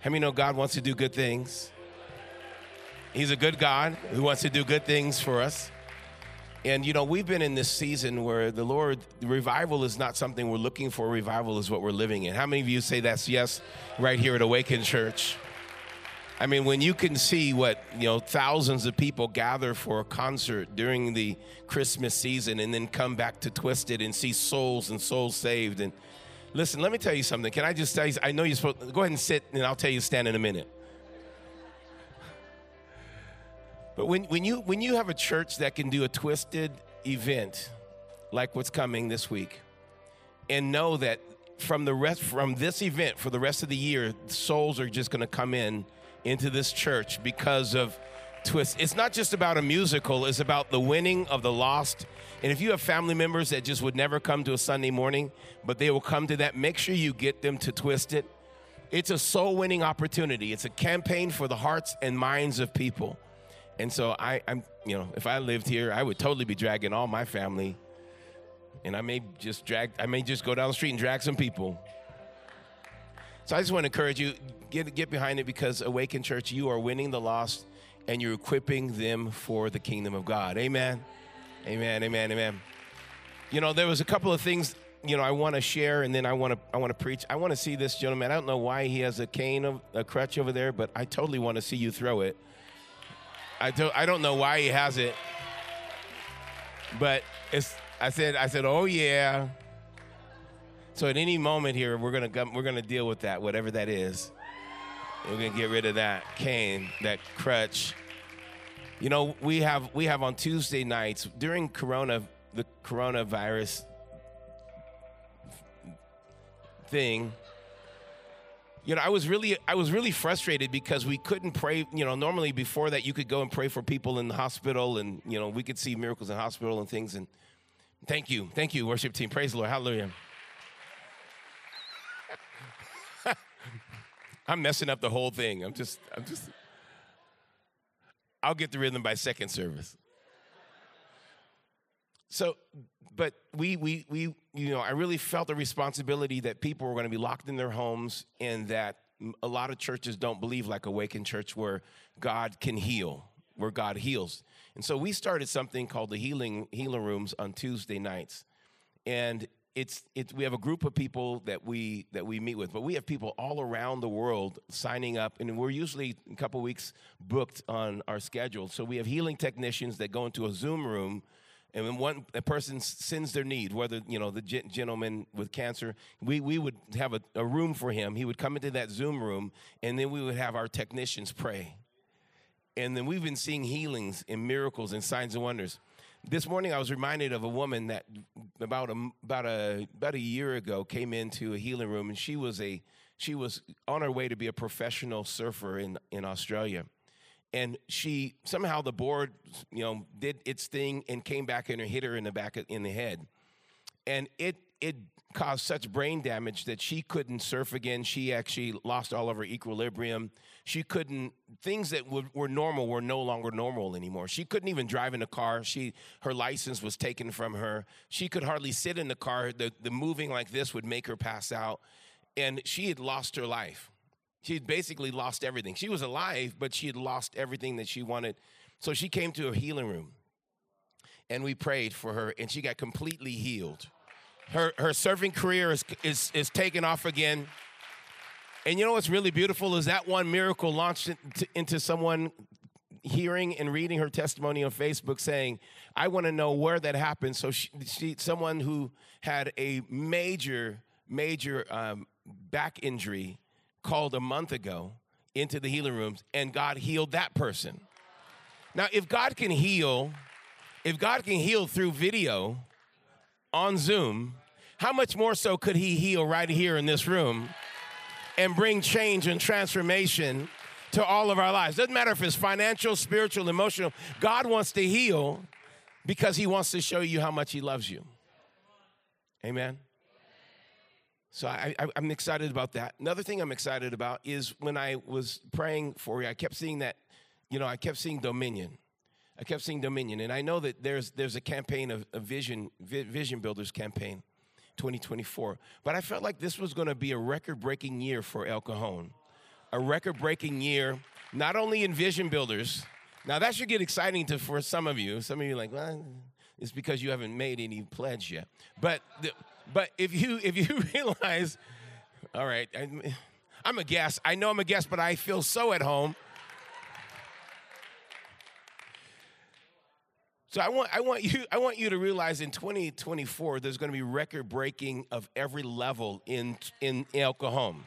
How many know God wants to do good things? He's a good God who wants to do good things for us. And you know, we've been in this season where the Lord, the revival is not something we're looking for, revival is what we're living in. How many of you say that's yes right here at Awaken Church? I mean, when you can see what, you know, thousands of people gather for a concert during the Christmas season and then come back to Twisted and see souls and souls saved and Listen, let me tell you something. Can I just tell you? I know you're supposed to go ahead and sit, and I'll tell you stand in a minute. But when, when, you, when you have a church that can do a twisted event like what's coming this week, and know that from the rest from this event for the rest of the year, souls are just going to come in into this church because of twist. It's not just about a musical, it's about the winning of the lost. And if you have family members that just would never come to a Sunday morning, but they will come to that, make sure you get them to twist it. It's a soul winning opportunity. It's a campaign for the hearts and minds of people. And so I, I'm, you know, if I lived here, I would totally be dragging all my family. And I may just drag, I may just go down the street and drag some people. So I just want to encourage you, get, get behind it because Awaken Church, you are winning the lost and you're equipping them for the kingdom of God. Amen. Amen. Amen. Amen. You know, there was a couple of things you know I want to share, and then I want to I want to preach. I want to see this gentleman. I don't know why he has a cane of a crutch over there, but I totally want to see you throw it. I don't I don't know why he has it, but it's. I said I said, oh yeah. So at any moment here, we're gonna we're gonna deal with that, whatever that is. We're gonna get rid of that cane, that crutch. You know, we have we have on Tuesday nights during Corona, the coronavirus thing. You know, I was really I was really frustrated because we couldn't pray. You know, normally before that you could go and pray for people in the hospital, and you know we could see miracles in hospital and things. And thank you, thank you, worship team. Praise the Lord, Hallelujah. I'm messing up the whole thing. I'm just, I'm just, I'll get the rhythm by second service. So, but we, we, we, you know, I really felt the responsibility that people were going to be locked in their homes and that a lot of churches don't believe like Awaken Church where God can heal, where God heals. And so we started something called the healing healing rooms on Tuesday nights. And it's it's we have a group of people that we that we meet with, but we have people all around the world signing up, and we're usually a couple weeks booked on our schedule. So we have healing technicians that go into a Zoom room, and when one a person sends their need, whether you know the gentleman with cancer, we we would have a, a room for him. He would come into that Zoom room, and then we would have our technicians pray, and then we've been seeing healings and miracles and signs and wonders. This morning, I was reminded of a woman that about a about a about a year ago came into a healing room, and she was a she was on her way to be a professional surfer in in Australia, and she somehow the board you know did its thing and came back and hit her in the back in the head, and it it caused such brain damage that she couldn't surf again. She actually lost all of her equilibrium. She couldn't things that were, were, normal were no longer normal anymore. She couldn't even drive in a car. She her license was taken from her. She could hardly sit in the car. The the moving like this would make her pass out, and she had lost her life. She had basically lost everything. She was alive, but she had lost everything that she wanted. So she came to a healing room, and we prayed for her, and she got completely healed her, her surfing career is, is, is taking off again. And you know what's really beautiful is that one miracle launched into, someone hearing and reading her testimony on Facebook saying, I want to know where that happened. So she, she someone who had a major, major um, back injury called a month ago into the healing rooms, and God healed that person. Now, if God can heal, if God can heal through video on Zoom, how much more so could he heal right here in this room? and bring change and transformation to all of our lives. Doesn't matter if it's financial, spiritual, emotional. God wants to heal because He wants to show you how much He loves you. Amen. So I, am excited about that. Another thing I'm excited about is when I was praying for you, I kept seeing that, you know, I kept seeing dominion. I kept seeing dominion, and I know that there's there's a campaign of a vision vision builders campaign, 2024. But I felt like this was going to be a record breaking year for El Cajon, a record breaking year, not only in vision builders. Now that should get exciting to for some of you. Some of you like, well, it's because you haven't made any pledge yet. But the, but if you if you realize, all right, I'm, I'm a guest. I know I'm a guest, but I feel so at home So I want, I want you, I want you to realize in 2024, there's going to be record breaking of every level in in El Cajon.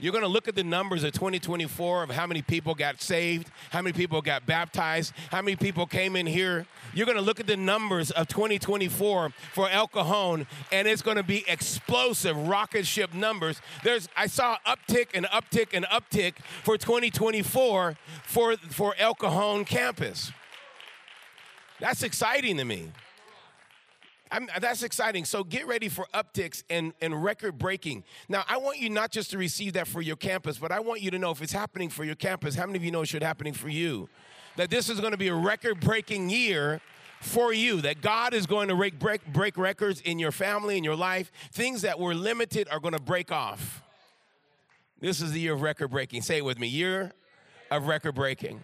You're going to look at the numbers of 2024 of how many people got saved, how many people got baptized, how many people came in here. You're going to look at the numbers of 2024 for El Cajon, and it's going to be explosive rocket ship numbers. There's, I saw uptick and uptick and uptick for 2024 for for El Cajon campus. That's exciting to me. I'm, that's exciting. So get ready for upticks and, and record breaking. Now, I want you not just to receive that for your campus, but I want you to know if it's happening for your campus, how many of you know it should happening for you? That this is going to be a record breaking year for you, that God is going to break, break, break records in your family, in your life. Things that were limited are going to break off. This is the year of record breaking. Say it with me year of record breaking.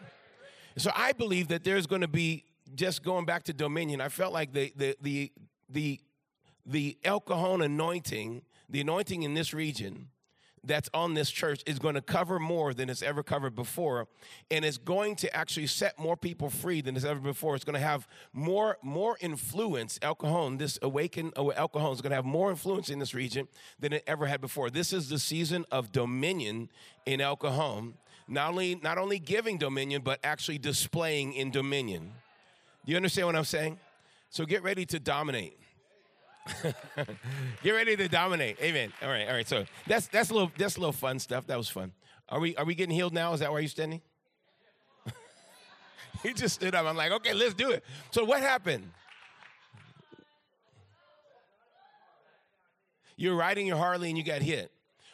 So I believe that there's going to be just going back to dominion, I felt like the the the the the El Cajon anointing, the anointing in this region that's on this church is going to cover more than it's ever covered before and it's going to actually set more people free than it's ever before. It's going to have more more influence. El Cajon this awaken oh, El Cajon is going to have more influence in this region than it ever had before. This is the season of dominion in El Cajon not only not only giving dominion but actually displaying in dominion do you understand what I'm saying? So get ready to dominate. get ready to dominate. Amen. All right, all right. So that's that's a little that's a little fun stuff. That was fun. Are we are we getting healed now? Is that why you're standing? he just stood up. I'm like, okay, let's do it. So what happened? You're riding your Harley and you got hit.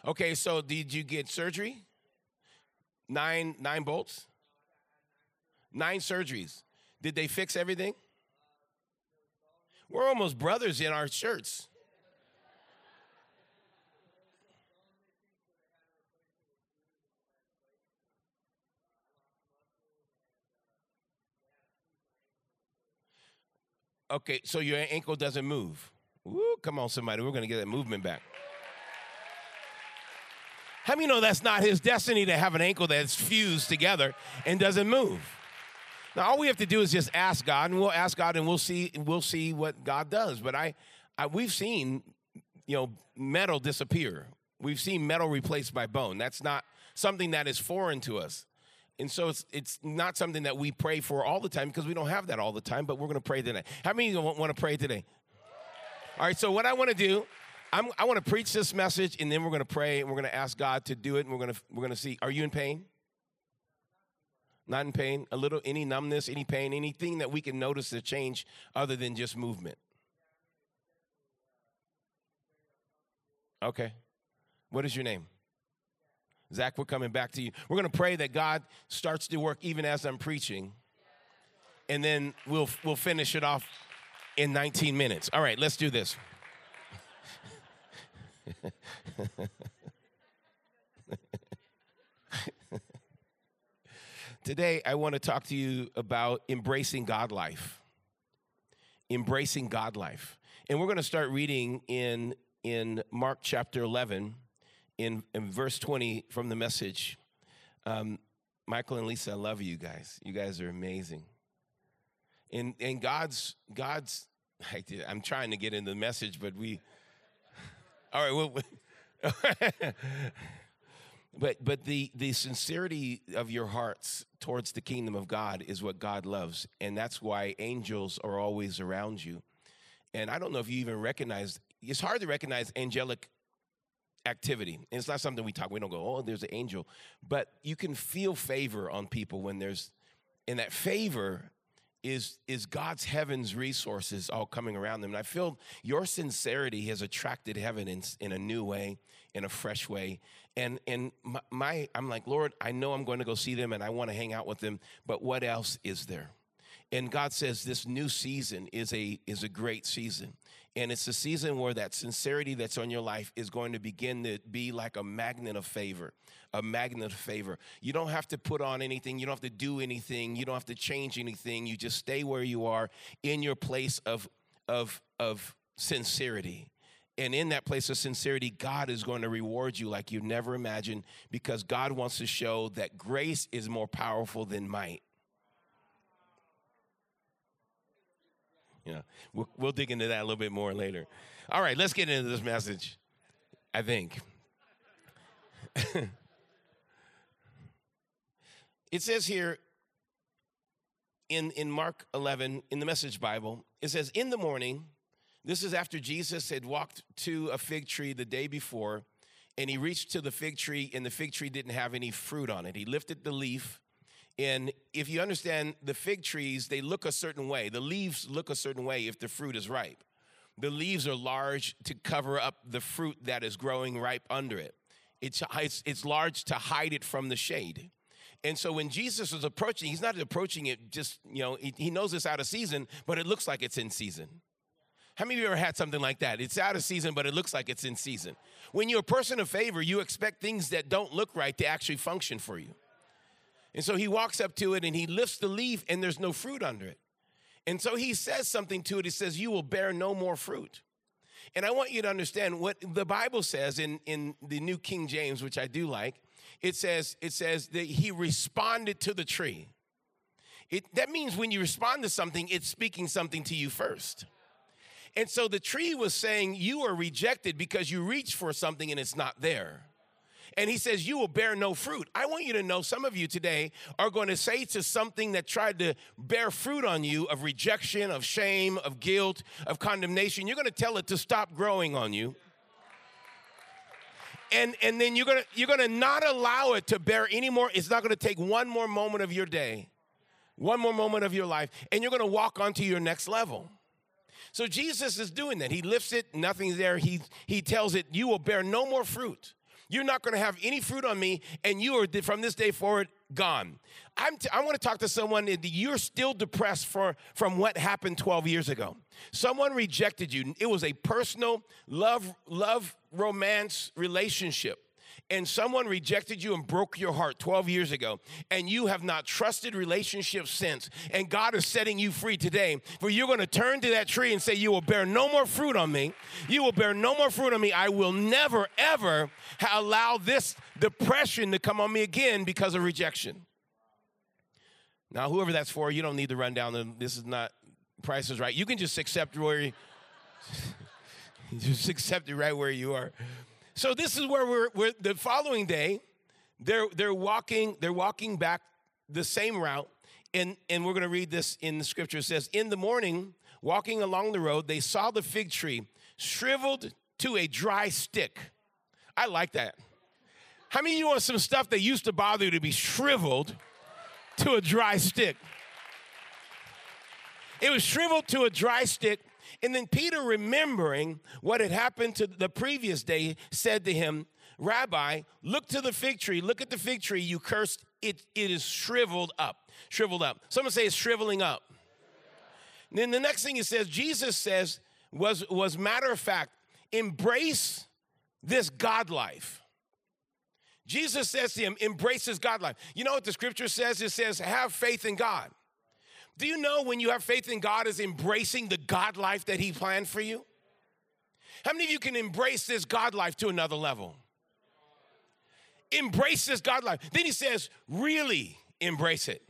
Okay, so did you get surgery? Nine nine bolts? Nine surgeries. Did they fix everything? We're almost brothers in our shirts. Okay, so your ankle doesn't move. Come on, somebody. We're going to get that movement back. How many know that's not his destiny to have an ankle that's fused together and doesn't move? Now all we have to do is just ask God, and we'll ask God, and we'll see we'll see what God does. But I, I we've seen, you know, metal disappear. We've seen metal replaced by bone. That's not something that is foreign to us. And so it's it's not something that we pray for all the time because we don't have that all the time, but we're going to pray today. How many of you want to pray today? All right, so what I want to do, I'm, i want to preach this message, and then we're going to pray, and we're going to ask God to do it, and we're going to we're going to see. Are you in pain? Not in pain? A little, any numbness, any pain, anything that we can notice the change other than just movement? Okay. What is your name? Zach, we're coming back to you. We're going to pray that God starts to work even as I'm preaching. And then we'll, we'll finish it off in 19 minutes. All right, let's do this. Today, I want to talk to you about embracing God life. Embracing God life. And we're going to start reading in, in Mark chapter 11, in, in verse 20 from the message. Um, Michael and Lisa, I love you guys. You guys are amazing. And, and God's, God's, I am trying to get into the message, but we, all right, well, But but the the sincerity of your hearts towards the kingdom of God is what God loves, and that's why angels are always around you. And I don't know if you even recognize. It's hard to recognize angelic activity. And it's not something we talk, we don't go, oh, there's an angel. But you can feel favor on people when there's, and that favor is is God's heaven's resources all coming around them. And I feel your sincerity has attracted heaven in, in a new way, in a fresh way. And and my, my I'm like, Lord, I know I'm going to go see them and I want to hang out with them, but what else is there? And God says this new season is a is a great season. And it's a season where that sincerity that's on your life is going to begin to be like a magnet of favor, a magnet of favor. You don't have to put on anything, you don't have to do anything, you don't have to change anything. You just stay where you are in your place of of of sincerity. And in that place of sincerity, God is going to reward you like you never imagined because God wants to show that grace is more powerful than might. Yeah, we'll, we'll dig into that a little bit more later. All right, let's get into this message, I think. it says here in, in Mark 11, in the Message Bible, it says, In the morning, this is after Jesus had walked to a fig tree the day before, and he reached to the fig tree, and the fig tree didn't have any fruit on it. He lifted the leaf and if you understand the fig trees, they look a certain way. The leaves look a certain way if the fruit is ripe. The leaves are large to cover up the fruit that is growing ripe under it. It's, it's, it's large to hide it from the shade. And so when Jesus was approaching, he's not approaching it just, you know, he, he knows it's out of season, but it looks like it's in season. How many of you ever had something like that? It's out of season, but it looks like it's in season. When you're a person of favor, you expect things that don't look right to actually function for you. And so he walks up to it and he lifts the leaf and there's no fruit under it. And so he says something to it. He says, You will bear no more fruit. And I want you to understand what the Bible says in, in the New King James, which I do like. It says, it says that he responded to the tree. It, that means when you respond to something, it's speaking something to you first. And so the tree was saying, You are rejected because you reached for something and it's not there and he says, You will bear no fruit. I want you to know some of you today are going to say to something that tried to bear fruit on you of rejection, of shame, of guilt, of condemnation, you're going to tell it to stop growing on you. And, and then you're gonna you're gonna not allow it to bear any more. It's not gonna take one more moment of your day, one more moment of your life, and you're gonna walk onto your next level. So Jesus is doing that. He lifts it, nothing's there. He he tells it, you will bear no more fruit. You're not going to have any fruit on me, and you are from this day forward gone. I'm t- I want to talk to someone that you're still depressed for, from what happened 12 years ago. Someone rejected you. It was a personal love, love, romance relationship and someone rejected you and broke your heart 12 years ago, and you have not trusted relationships since, and God is setting you free today, for you're going to turn to that tree and say, You will bear no more fruit on me. You will bear no more fruit on me. I will never, ever allow this depression to come on me again because of rejection. Now, whoever that's for, you don't need to run down. this is not Price is Right. You can just accept where you just accept it right where you are. So this is where we're, we're the following day, they're, they're walking, they're walking back the same route. And, and we're going to read this in the scripture. It says, In the morning, walking along the road, they saw the fig tree shriveled to a dry stick. I like that. How many of you want some stuff that used to bother you to be shriveled to a dry stick? It was shriveled to a dry stick and then Peter, remembering what had happened to the previous day, said to him, Rabbi, look to the fig tree. Look at the fig tree you cursed. It, it is shriveled up. Shriveled up. Someone say it's shriveling up. And then the next thing he says, Jesus says, was, was matter of fact, embrace this God life. Jesus says to him, embrace this God life. You know what the scripture says? It says, have faith in God. Do you know when you have faith in God is embracing the God life that He planned for you? How many of you can embrace this God life to another level? Embrace this God life. Then He says, really embrace it.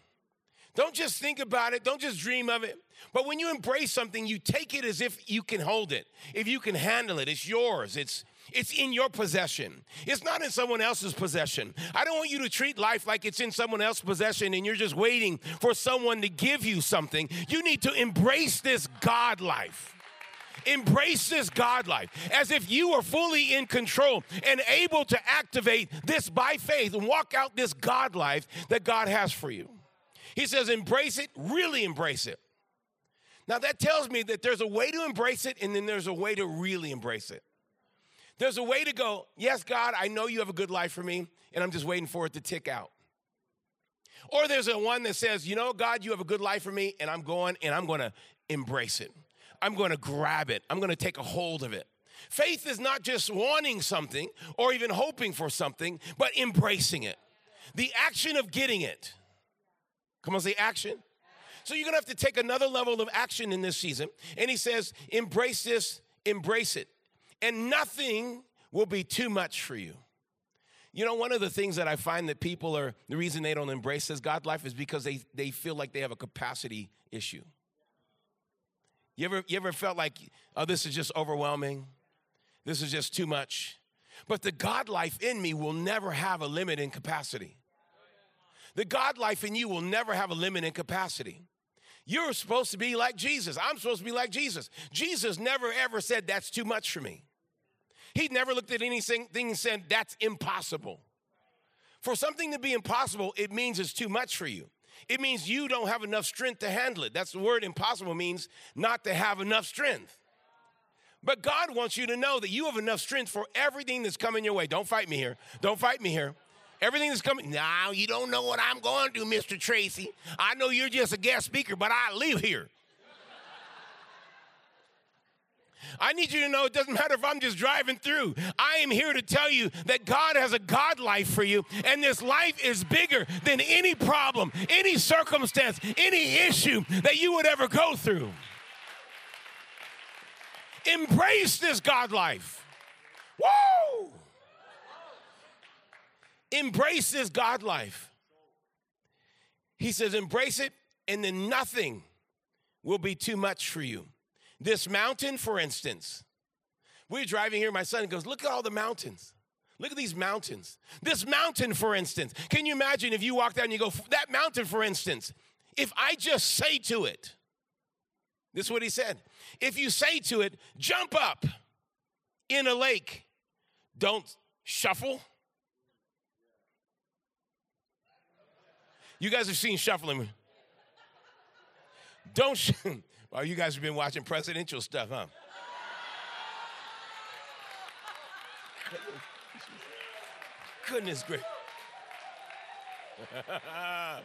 Don't just think about it, don't just dream of it. But when you embrace something, you take it as if you can hold it, if you can handle it. It's yours. It's it's in your possession. It's not in someone else's possession. I don't want you to treat life like it's in someone else's possession and you're just waiting for someone to give you something. You need to embrace this God life. Embrace this God life as if you are fully in control and able to activate this by faith and walk out this God life that God has for you. He says, embrace it, really embrace it. Now, that tells me that there's a way to embrace it and then there's a way to really embrace it. There's a way to go, yes, God, I know you have a good life for me, and I'm just waiting for it to tick out. Or there's a one that says, you know, God, you have a good life for me, and I'm going and I'm going to embrace it. I'm going to grab it. I'm going to take a hold of it. Faith is not just wanting something or even hoping for something, but embracing it. The action of getting it. Come on, say action. So you're going to have to take another level of action in this season. And he says, embrace this, embrace it. And nothing will be too much for you. You know, one of the things that I find that people are, the reason they don't embrace this God life is because they, they feel like they have a capacity issue. You ever, you ever felt like, oh, this is just overwhelming? This is just too much? But the God life in me will never have a limit in capacity. The God life in you will never have a limit in capacity. You're supposed to be like Jesus. I'm supposed to be like Jesus. Jesus never ever said, That's too much for me. He never looked at anything and said, That's impossible. For something to be impossible, it means it's too much for you. It means you don't have enough strength to handle it. That's the word impossible means not to have enough strength. But God wants you to know that you have enough strength for everything that's coming your way. Don't fight me here. Don't fight me here. Everything that's coming. Now, you don't know what I'm going to do, Mr. Tracey. I know you're just a guest speaker, but I live here. I need you to know it doesn't matter if I'm just driving through. I am here to tell you that God has a God life for you, and this life is bigger than any problem, any circumstance, any issue that you would ever go through. Embrace this God life. Whoa! Embrace this God life. He says, embrace it, and then nothing will be too much for you. This mountain, for instance, we're driving here. My son goes, Look at all the mountains. Look at these mountains. This mountain, for instance, can you imagine if you walk down and you go, That mountain, for instance, if I just say to it, this is what he said. If you say to it, jump up in a lake, don't shuffle. You guys have seen shuffling. Don't, sh- Oh, you guys have been watching presidential stuff, huh? Goodness gracious.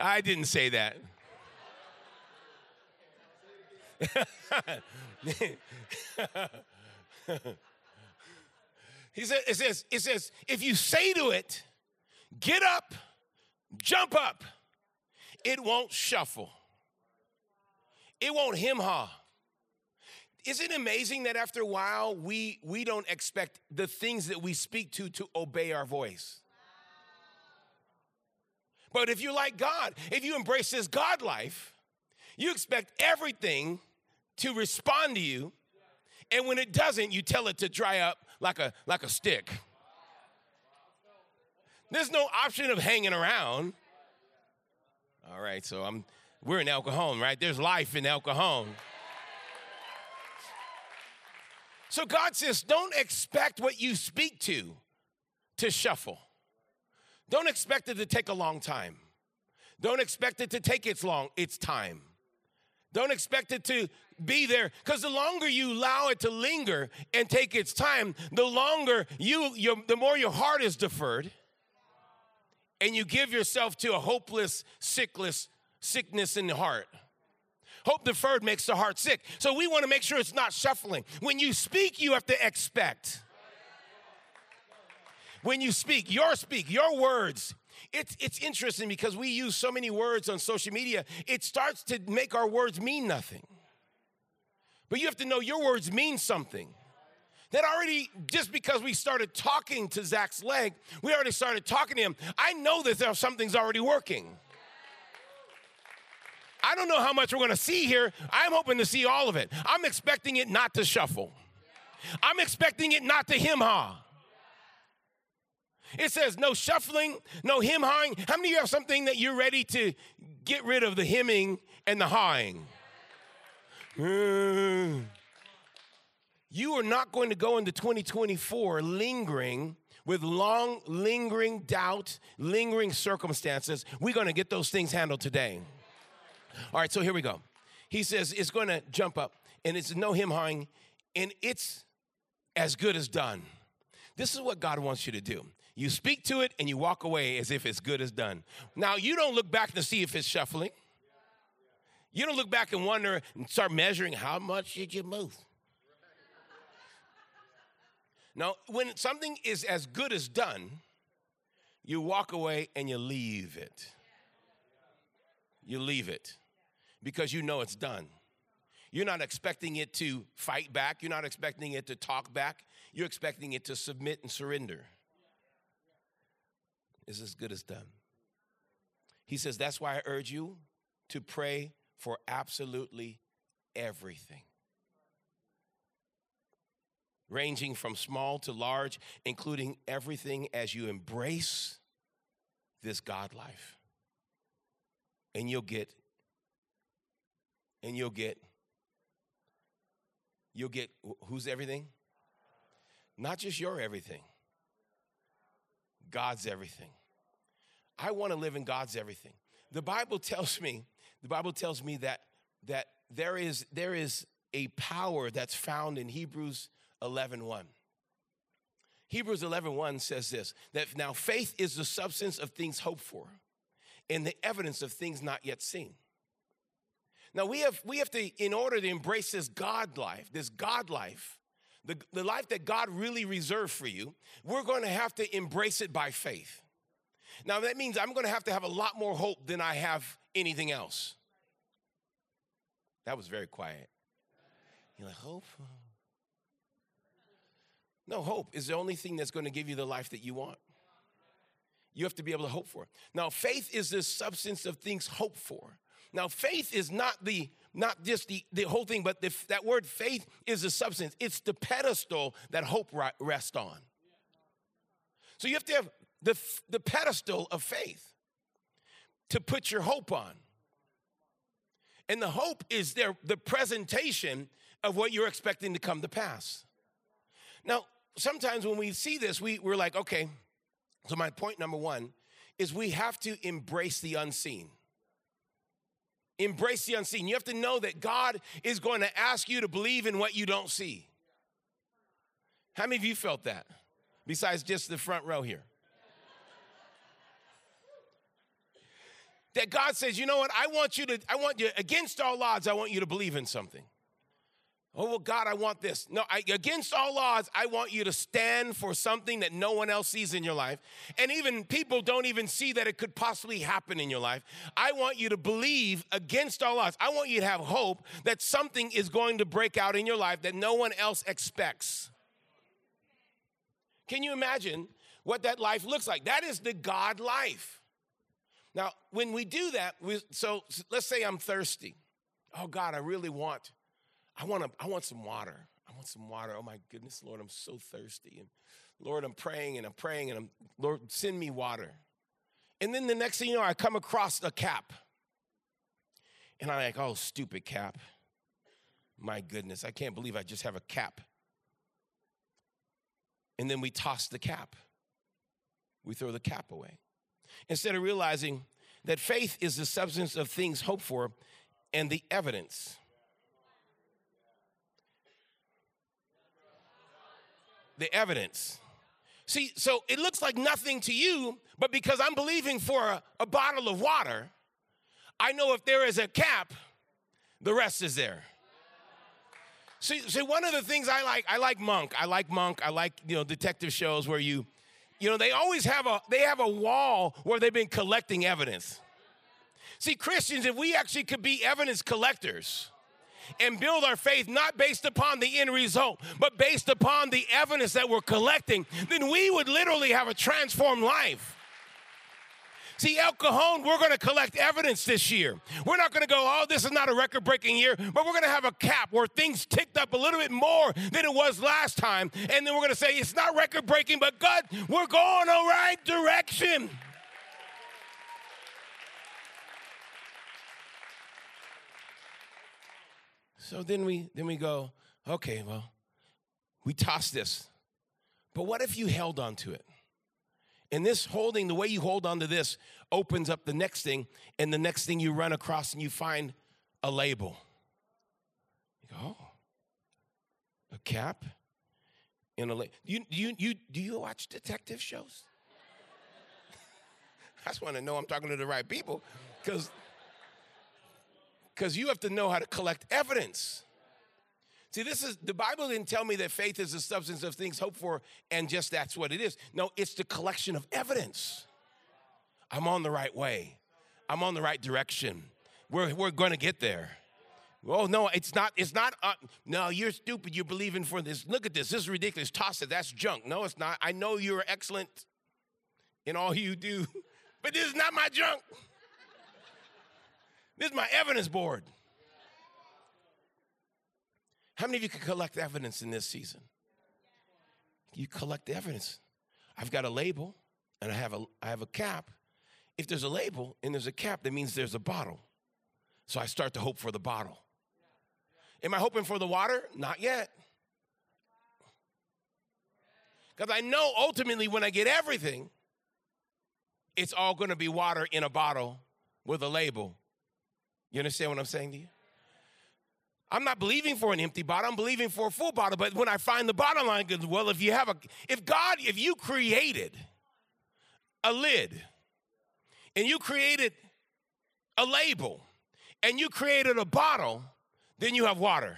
I didn't say that. he said, it says, it says, if you say to it, get up, jump up, it won't shuffle. It won't him ha. Is it amazing that after a while we we don't expect the things that we speak to to obey our voice? But if you're like God, if you embrace this God life, you expect everything to respond to you, and when it doesn't, you tell it to dry up like a like a stick. There's no option of hanging around. All right, so I'm we're in El Cajon, right? There's life in El Cajon. So God says, don't expect what you speak to to shuffle. Don't expect it to take a long time. Don't expect it to take its long its time. Don't expect it to be there because the longer you allow it to linger and take its time, the longer you your, the more your heart is deferred and you give yourself to a hopeless, sickless sickness in the heart. Hope deferred makes the heart sick. So we want to make sure it's not shuffling. When you speak, you have to expect. When you speak, your speak, your words. It's, it's interesting because we use so many words on social media, it starts to make our words mean nothing. But you have to know your words mean something. That already, just because we started talking to Zach's leg, we already started talking to him. I know that something's already working. I don't know how much we're going to see here. I'm hoping to see all of it. I'm expecting it not to shuffle. I'm expecting it not to him ha. It says no shuffling, no him hawing. How many of you have something that you're ready to get rid of the hemming and the hawing? You are not going to go into 2024 lingering with long, lingering doubt, lingering circumstances. We're going to get those things handled today. All right, so here we go. He says it's going to jump up, and it's no him hawing, and it's as good as done. This is what God wants you to do. You speak to it and you walk away as if it's good as done. Now, you don't look back to see if it's shuffling. You don't look back and wonder and start measuring how much did you move. Now, when something is as good as done, you walk away and you leave it. You leave it because you know it's done. You're not expecting it to fight back, you're not expecting it to talk back, you're expecting it to submit and surrender. It's as good as done. He says, That's why I urge you to pray for absolutely everything ranging from small to large, including everything as you embrace this God life. And you'll get, and you'll get, you'll get who's everything? Not just your everything, God's everything. I want to live in God's everything. The Bible tells me, the Bible tells me that that there is there is a power that's found in Hebrews 11 1. Hebrews 11 1 says this that now faith is the substance of things hoped for and the evidence of things not yet seen. Now we have we have to, in order to embrace this God life, this God life, the, the life that God really reserved for you, we're going to have to embrace it by faith. Now that means I'm going to have to have a lot more hope than I have anything else. That was very quiet. You're like, hope? No, hope is the only thing that's going to give you the life that you want. You have to be able to hope for. Now, faith is the substance of things hoped for. Now, faith is not the not just the, the whole thing, but the, that word faith is the substance. It's the pedestal that hope rests on. So you have to have the, the pedestal of faith to put your hope on. And the hope is there, the presentation of what you're expecting to come to pass. Now, sometimes when we see this, we, we're like, okay, so my point number one is we have to embrace the unseen. Embrace the unseen. You have to know that God is going to ask you to believe in what you don't see. How many of you felt that? Besides just the front row here. that God says, you know what? I want you to, I want you, against all odds, I want you to believe in something. Oh, well, God, I want this. No, I, against all odds, I want you to stand for something that no one else sees in your life. And even people don't even see that it could possibly happen in your life. I want you to believe against all odds. I want you to have hope that something is going to break out in your life that no one else expects. Can you imagine what that life looks like? That is the God life. Now, when we do that, we, so let's say I'm thirsty. Oh, God, I really want I want, to, I want some water. I want some water. Oh my goodness, Lord, I'm so thirsty. And Lord, I'm praying and I'm praying and I'm, Lord, send me water. And then the next thing you know, I come across a cap. And I'm like, oh, stupid cap. My goodness, I can't believe I just have a cap. And then we toss the cap. We throw the cap away. Instead of realizing that faith is the substance of things hoped for and the evidence the evidence. See, so it looks like nothing to you, but because I'm believing for a, a, bottle of water, I know if there is a cap, the rest is there. See, see, one of the things I like, I like Monk. I like Monk. I like you know detective shows where you, you know, they always have a they have a wall where they've been collecting evidence. See, Christians, if we actually could be evidence collectors, and build our faith not based upon the end result, but based upon the evidence that we're collecting, then we would literally have a transformed life. See, El Cajon, we're going to collect evidence this year. We're not going to go, oh, this is not a record breaking year, but we're going to have a cap where things ticked up a little bit more than it was last time. And then we're going to say, it's not record breaking, but God, we're going the right direction. So then we then we go, okay, well, we toss this. But what if you held on to it? And this holding, the way you hold on to this, opens up the next thing, and the next thing you run across and you find a label. You go, oh, a cap and a label. You, you, you, do you watch detective shows? I just want to know I'm talking to the right people because because you have to know how to collect evidence. See, this is the Bible didn't tell me that faith is the substance of things hoped for, and just that's what it is. No, it's the collection of evidence. I'm on the right way. I'm on the right direction. We're, we're going to get there. Oh no, it's not. It's not. Uh, no, you're stupid. You're believing for this. Look at this. This is ridiculous. Toss it. That's junk. No, it's not. I know you're excellent in all you do, but this is not my junk. This is my evidence board. How many of you can collect evidence in this season? You collect evidence. I've got a label and I have a I have a cap. If there's a label and there's a cap, that means there's a bottle. So I start to hope for the bottle. Am I hoping for the water? Not yet. Because I know ultimately when I get everything, it's all going to be water in a bottle with a label. You understand what I'm saying to you? I'm not believing for an empty bottle. I'm believing for a full bottle. But when I find the bottom line, goes, well, if you have a, if God, if you created a lid and you created a label and you created a bottle, then you have water.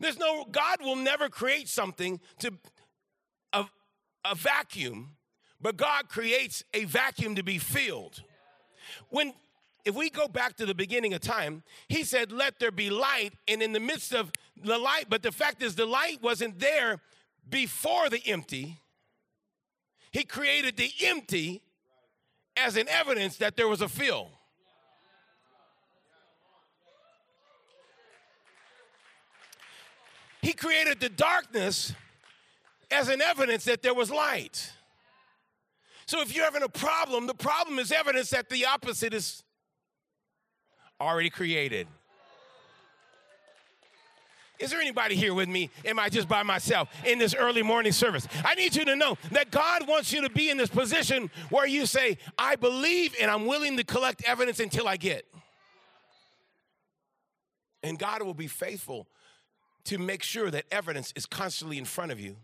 There's no, God will never create something to a, a vacuum, but God creates a vacuum to be filled. When if we go back to the beginning of time, he said, Let there be light. And in the midst of the light, but the fact is, the light wasn't there before the empty. He created the empty as an evidence that there was a fill. He created the darkness as an evidence that there was light. So if you're having a problem, the problem is evidence that the opposite is already created. Is there anybody here with me? Am I just by myself in this early morning service? I need you to know that God wants you to be in this position where you say, I believe and I'm willing to collect evidence until I get. And God will be faithful to make sure that evidence is constantly in front of you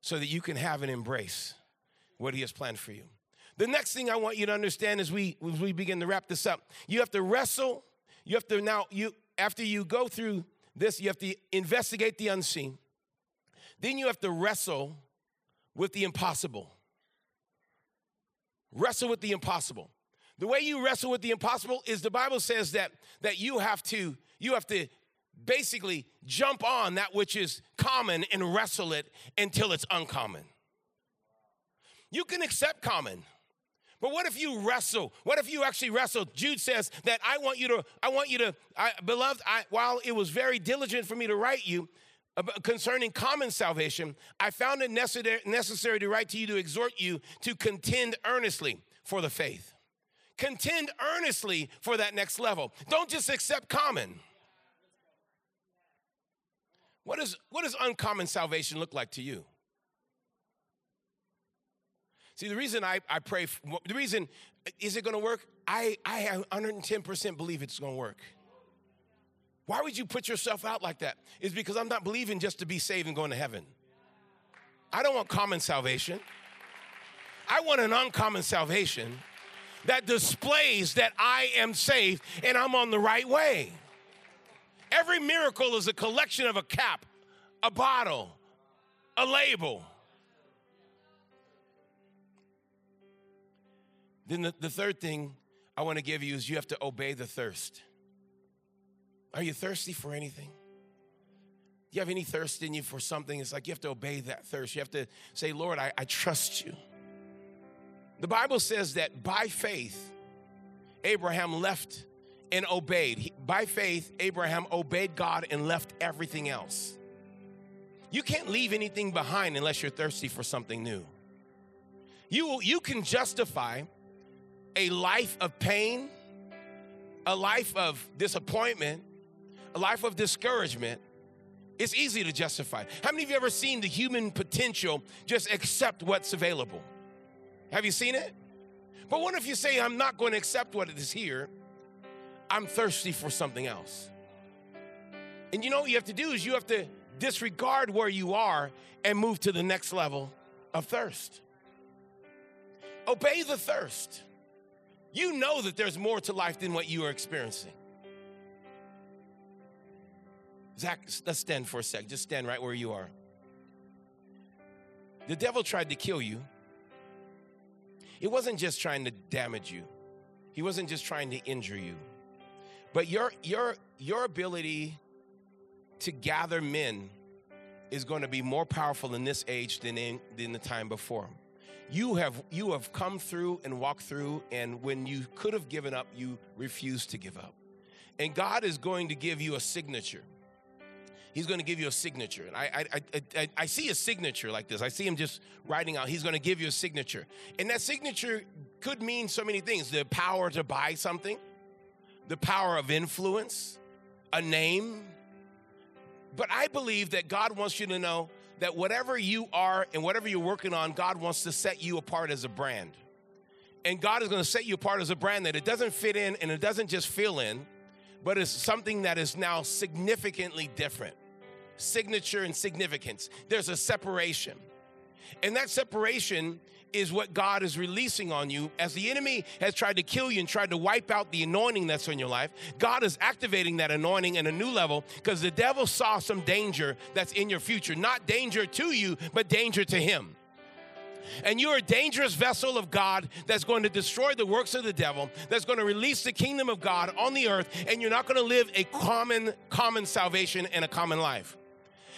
so that you can have and embrace what He has planned for you. The next thing I want you to understand as we as we begin to wrap this up, you have to wrestle. You have to now you after you go through this, you have to investigate the unseen. Then you have to wrestle with the impossible. Wrestle with the impossible. The way you wrestle with the impossible is the Bible says that that you have to you have to basically jump on that which is common and wrestle it until it's uncommon. You can accept common. But what if you wrestle? What if you actually wrestle? Jude says that I want you to, I want you to, I, beloved, I, while it was very diligent for me to write you concerning common salvation, I found it necessary, to write to you to exhort you to contend earnestly for the faith. Contend earnestly for that next level. Don't just accept common. What, is, what does uncommon salvation look like to you? See, the reason I, I pray, for, the reason, is it gonna work? I, I 110% believe it's gonna work. Why would you put yourself out like that? Is because I'm not believing just to be saved and going to heaven. I don't want common salvation. I want an uncommon salvation that displays that I am saved and I'm on the right way. Every miracle is a collection of a cap, a bottle, a label. Then the, the third thing I want to give you is you have to obey the thirst. Are you thirsty for anything? You have any thirst in you for something? It's like you have to obey that thirst. You have to say, Lord, I, I trust you. The Bible says that by faith, Abraham left and obeyed. He, by faith, Abraham obeyed God and left everything else. You can't leave anything behind unless you're thirsty for something new. You, you can justify a life of pain, a life of disappointment, a life of discouragement, It's easy to justify. How many of you ever seen the human potential just accept what's available? Have you seen it? But what if you say, I'm not going to accept what is here? I'm thirsty for something else. And you know what you have to do is you have to disregard where you are and move to the next level of thirst. Obey the thirst. You know that there's more to life than what you are experiencing. Zach, let's stand for a sec. Just stand right where you are. The devil tried to kill you. It wasn't just trying to damage you. He wasn't just trying to injure you. But your your your ability to gather men is going to be more powerful in this age than in, than the time before. You have you have come through and walked through, and when you could have given up, you refused to give up. And God is going to give you a signature. He's going to give you a signature. And I, I, I, I, see a signature like this. I see him just writing out. He's going to give you a signature. And that signature could mean so many things the power to buy something, the power of influence, a name. But I believe that God wants you to know that whatever you are and whatever you're working on, God wants to set you apart as a brand. And God is going to set you apart as a brand that it doesn't fit in and it doesn't just fill in, but it's something that is now significantly different signature and significance. There's a separation. And that separation is what God is releasing on you. As the enemy has tried to kill you and tried to wipe out the anointing that's in your life, God is activating that anointing in a new level because the devil saw some danger that's in your future. Not danger to you, but danger to him. And you're a dangerous vessel of God that's going to destroy the works of the devil, that's going to release the kingdom of God on the earth, and you're not going to live a common, common salvation and a common life.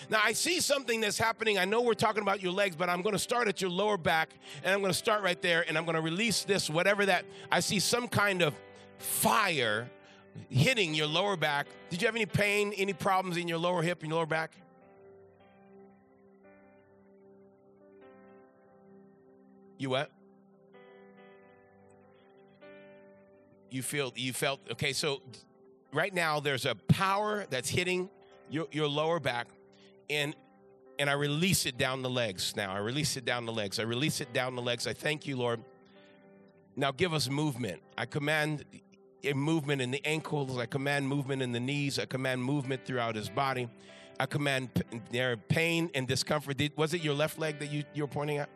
Now, I see something that's happening. I know we're talking about your legs, but I'm going to start at your lower back, and I'm going to start right there, and I'm going to release this, whatever that. I see some kind of fire hitting your lower back. Did you have any pain, any problems in your lower hip and your lower back? You what? You feel you felt okay, so right now there's a power that's hitting your, your lower back and and I release it down the legs now. I release it down the legs. I release it down the legs. I thank you, Lord. Now give us movement. I command a movement in the ankles. I command movement in the knees. I command movement throughout his body. I command there pain and discomfort. Was it your left leg that you, you were pointing at?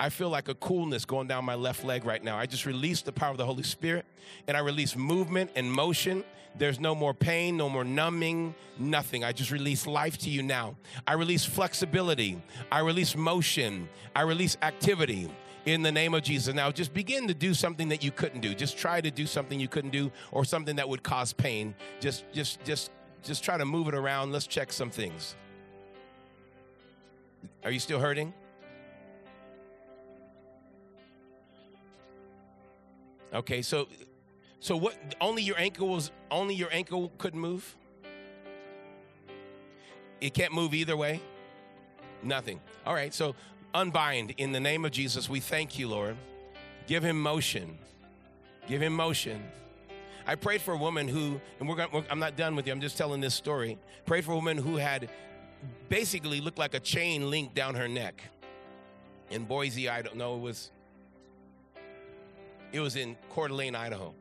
I feel like a coolness going down my left leg right now. I just release the power of the Holy Spirit and I release movement and motion. There's no more pain, no more numbing, nothing. I just release life to you now. I release flexibility. I release motion. I release activity in the name of Jesus. Now, just begin to do something that you couldn't do. Just try to do something you couldn't do or something that would cause pain. Just, just, just, just try to move it around. Let's check some things. Are you still hurting? Okay, so so what only your ankle was only your ankle couldn't move? It can't move either way? Nothing. All right, so unbind in the name of Jesus. We thank you, Lord. Give him motion. Give him motion. I prayed for a woman who, and we're going. I'm not done with you. I'm just telling this story. Prayed for a woman who had basically looked like a chain linked down her neck. In Boise, I don't know. It was it was in Coeur d'Alene, Idaho.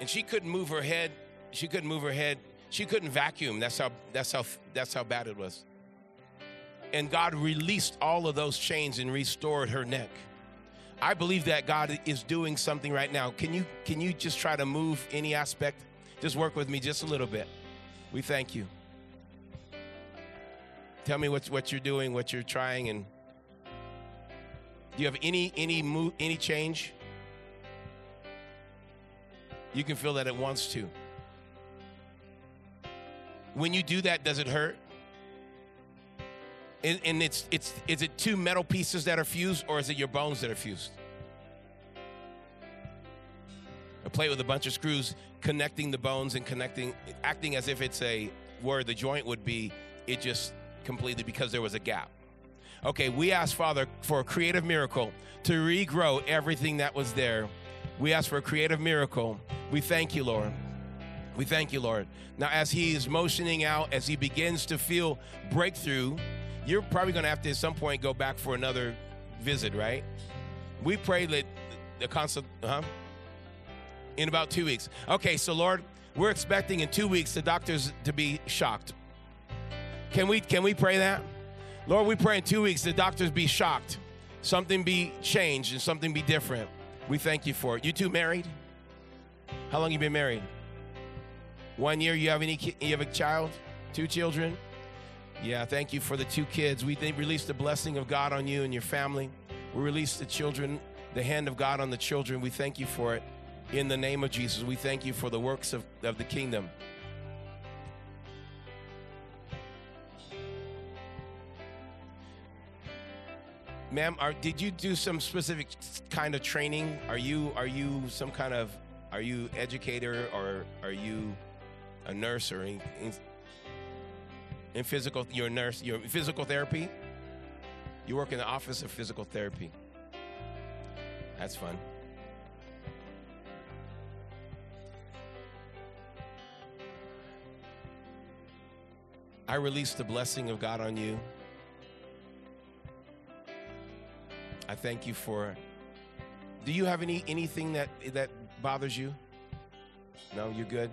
And she couldn't move her head. She couldn't move her head. She couldn't vacuum. That's how that's how that's how bad it was. And God released all of those chains and restored her neck. I believe that God is doing something right now. Can you can you just try to move any aspect? Just work with me just a little bit. We thank you. Tell me what what you're doing, what you're trying, and do you have any any move any change? You can feel that it wants to. When you do that, does it hurt? And, and it's it's is it two metal pieces that are fused or is it your bones that are fused? A plate with a bunch of screws connecting the bones and connecting, acting as if it's a where the joint would be. It just completely because there was a gap. Okay, we ask Father for a creative miracle to regrow everything that was there. We ask for a creative miracle we thank you, Lord. We thank you, Lord. Now, as he is motioning out, as he begins to feel breakthrough, you're probably going to have to at some point go back for another visit, right? We pray that the consult, huh? In about two weeks. Okay, so Lord, we're expecting in two weeks the doctors to be shocked. Can we can we pray that? Lord, we pray in two weeks the doctors be shocked, something be changed, and something be different. We thank you for it. You two married? How long you been married? One year. You have any? You have a child? Two children? Yeah. Thank you for the two kids. We release the blessing of God on you and your family. We release the children, the hand of God on the children. We thank you for it. In the name of Jesus, we thank you for the works of, of the kingdom. Ma'am, are, did you do some specific kind of training? Are you are you some kind of are you educator or are you a nurse or in, in, in physical you're a nurse you're physical therapy? You work in the office of physical therapy. That's fun. I release the blessing of God on you. I thank you for. Do you have any anything that that bothers you? No, you're good.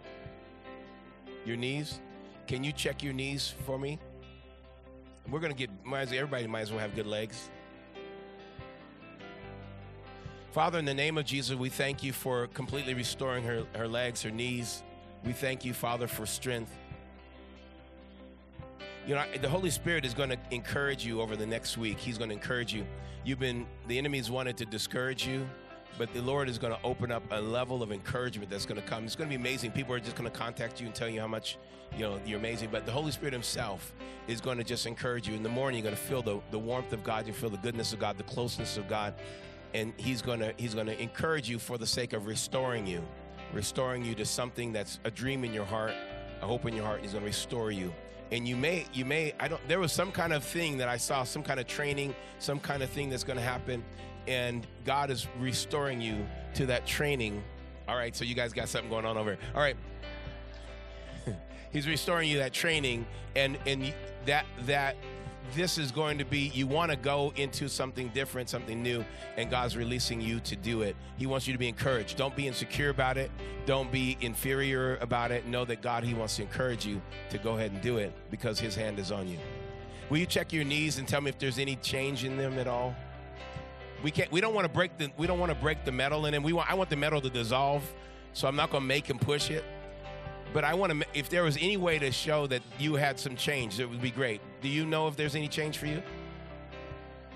Your knees? Can you check your knees for me? We're gonna get. Everybody might as well have good legs. Father, in the name of Jesus, we thank you for completely restoring her, her legs, her knees. We thank you, Father, for strength. You know, the Holy Spirit is going to encourage you over the next week. He's going to encourage you. You've been, the enemy's wanted to discourage you, but the Lord is going to open up a level of encouragement that's going to come. It's going to be amazing. People are just going to contact you and tell you how much, you know, you're amazing. But the Holy Spirit Himself is going to just encourage you. In the morning, you're going to feel the, the warmth of God. You feel the goodness of God, the closeness of God. And He's going to He's going to encourage you for the sake of restoring you, restoring you to something that's a dream in your heart, a hope in your heart. He's going to restore you and you may you may i don't there was some kind of thing that i saw some kind of training some kind of thing that's going to happen. And god is restoring you to that training. All right so you guys got something going on over here. All right. He's restoring you that training. And and that that this is going to be you want to go into something different something new and god's releasing you to do it. He wants you to be encouraged. Don't be insecure about it. Don't be inferior about it. Know that god he wants to encourage you to go ahead and do it because his hand is on you. Will you check your knees and tell me if there's any change in them at all? We can't we don't want to break the we don't want to break the metal in them. We want i want the metal to dissolve so i'm not going to make him push it. But I want to, if there was any way to show that you had some change, it would be great. Do you know if there's any change for you?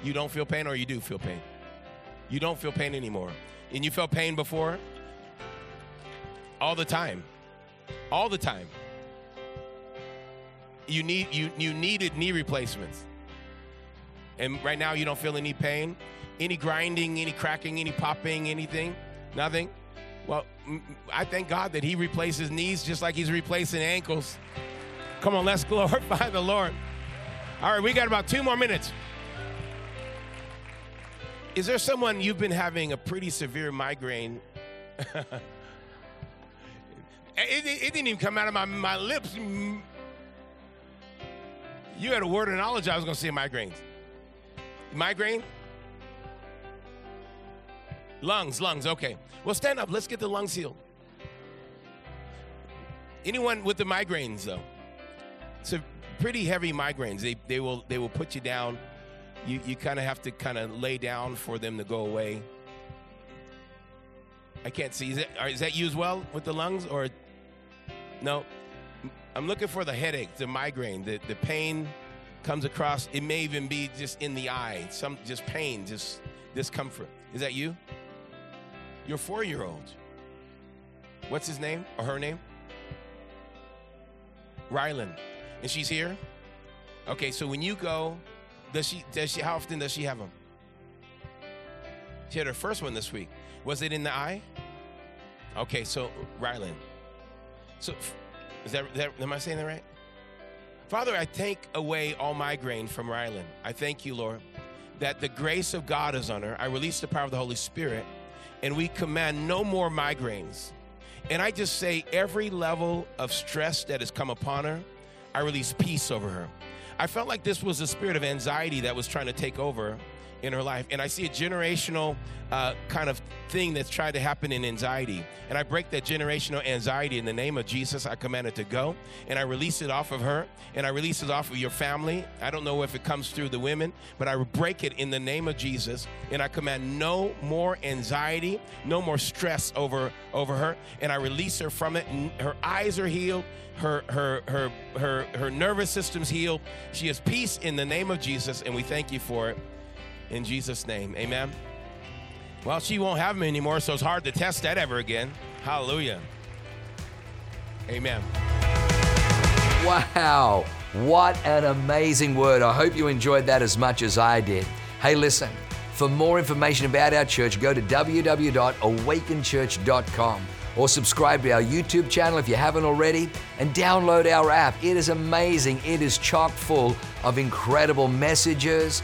You don't feel pain or you do feel pain? You don't feel pain anymore. And you felt pain before? All the time. All the time. You need you you needed knee replacements. And right now you don't feel any pain, any grinding, any cracking, any popping, anything? Nothing? Well, I thank God that He replaces knees just like He's replacing ankles. Come on, let's glorify the Lord. All right, we got about two more minutes. Is there someone you've been having a pretty severe migraine? it, it, it, didn't even come out of my, my lips. You had a word of knowledge I was going to say migraines. Migraine? Lungs, lungs, okay. Well, stand up. Let's get the lungs healed. Anyone with the migraines, though? A pretty heavy migraines. They, they, will, they will put you down. You, you kind of have to kind of lay down for them to go away. I can't see. Is, it, is that you as well with the lungs? Or no? I'm looking for the headache, the migraine, the, the pain comes across. It may even be just in the eye, some just pain, just discomfort. Is that you? your four year old. What's his name or her name? Rylan. And she's here? Okay, so when you go, does she does she how often does she have them? She had her first one this week. Was it in the eye? Okay, so Rylan. So is that, that am I saying that right? Father, I take away all migraine from Rylan. I thank you, Lord, that the grace of God is on her. I release the power of the Holy Spirit and we command no more migraines. And I just say, every level of stress that has come upon her, I released peace over her. I felt like this was a spirit of anxiety that was trying to take over in her life. And I see a generational uh, kind of thing that's tried to happen in anxiety. And I break that generational anxiety in the name of Jesus. I command it to go and I release it off of her and I release it off of your family. I don't know if it comes through the women, but I break it in the name of Jesus. And I command no more anxiety, no more stress over, over her. And I release her from it. And her eyes are healed. Her, her, her, her, her nervous system's healed. She has peace in the name of Jesus, and we thank you for it in Jesus' name. Amen. Well, she won't have me anymore, so it's hard to test that ever again. Hallelujah. Amen. Wow, what an amazing word. I hope you enjoyed that as much as I did. Hey, listen, for more information about our church, go to www.awakenchurch.com or subscribe to our YouTube channel if you haven't already and download our app. It is amazing. It is chock full of incredible messages,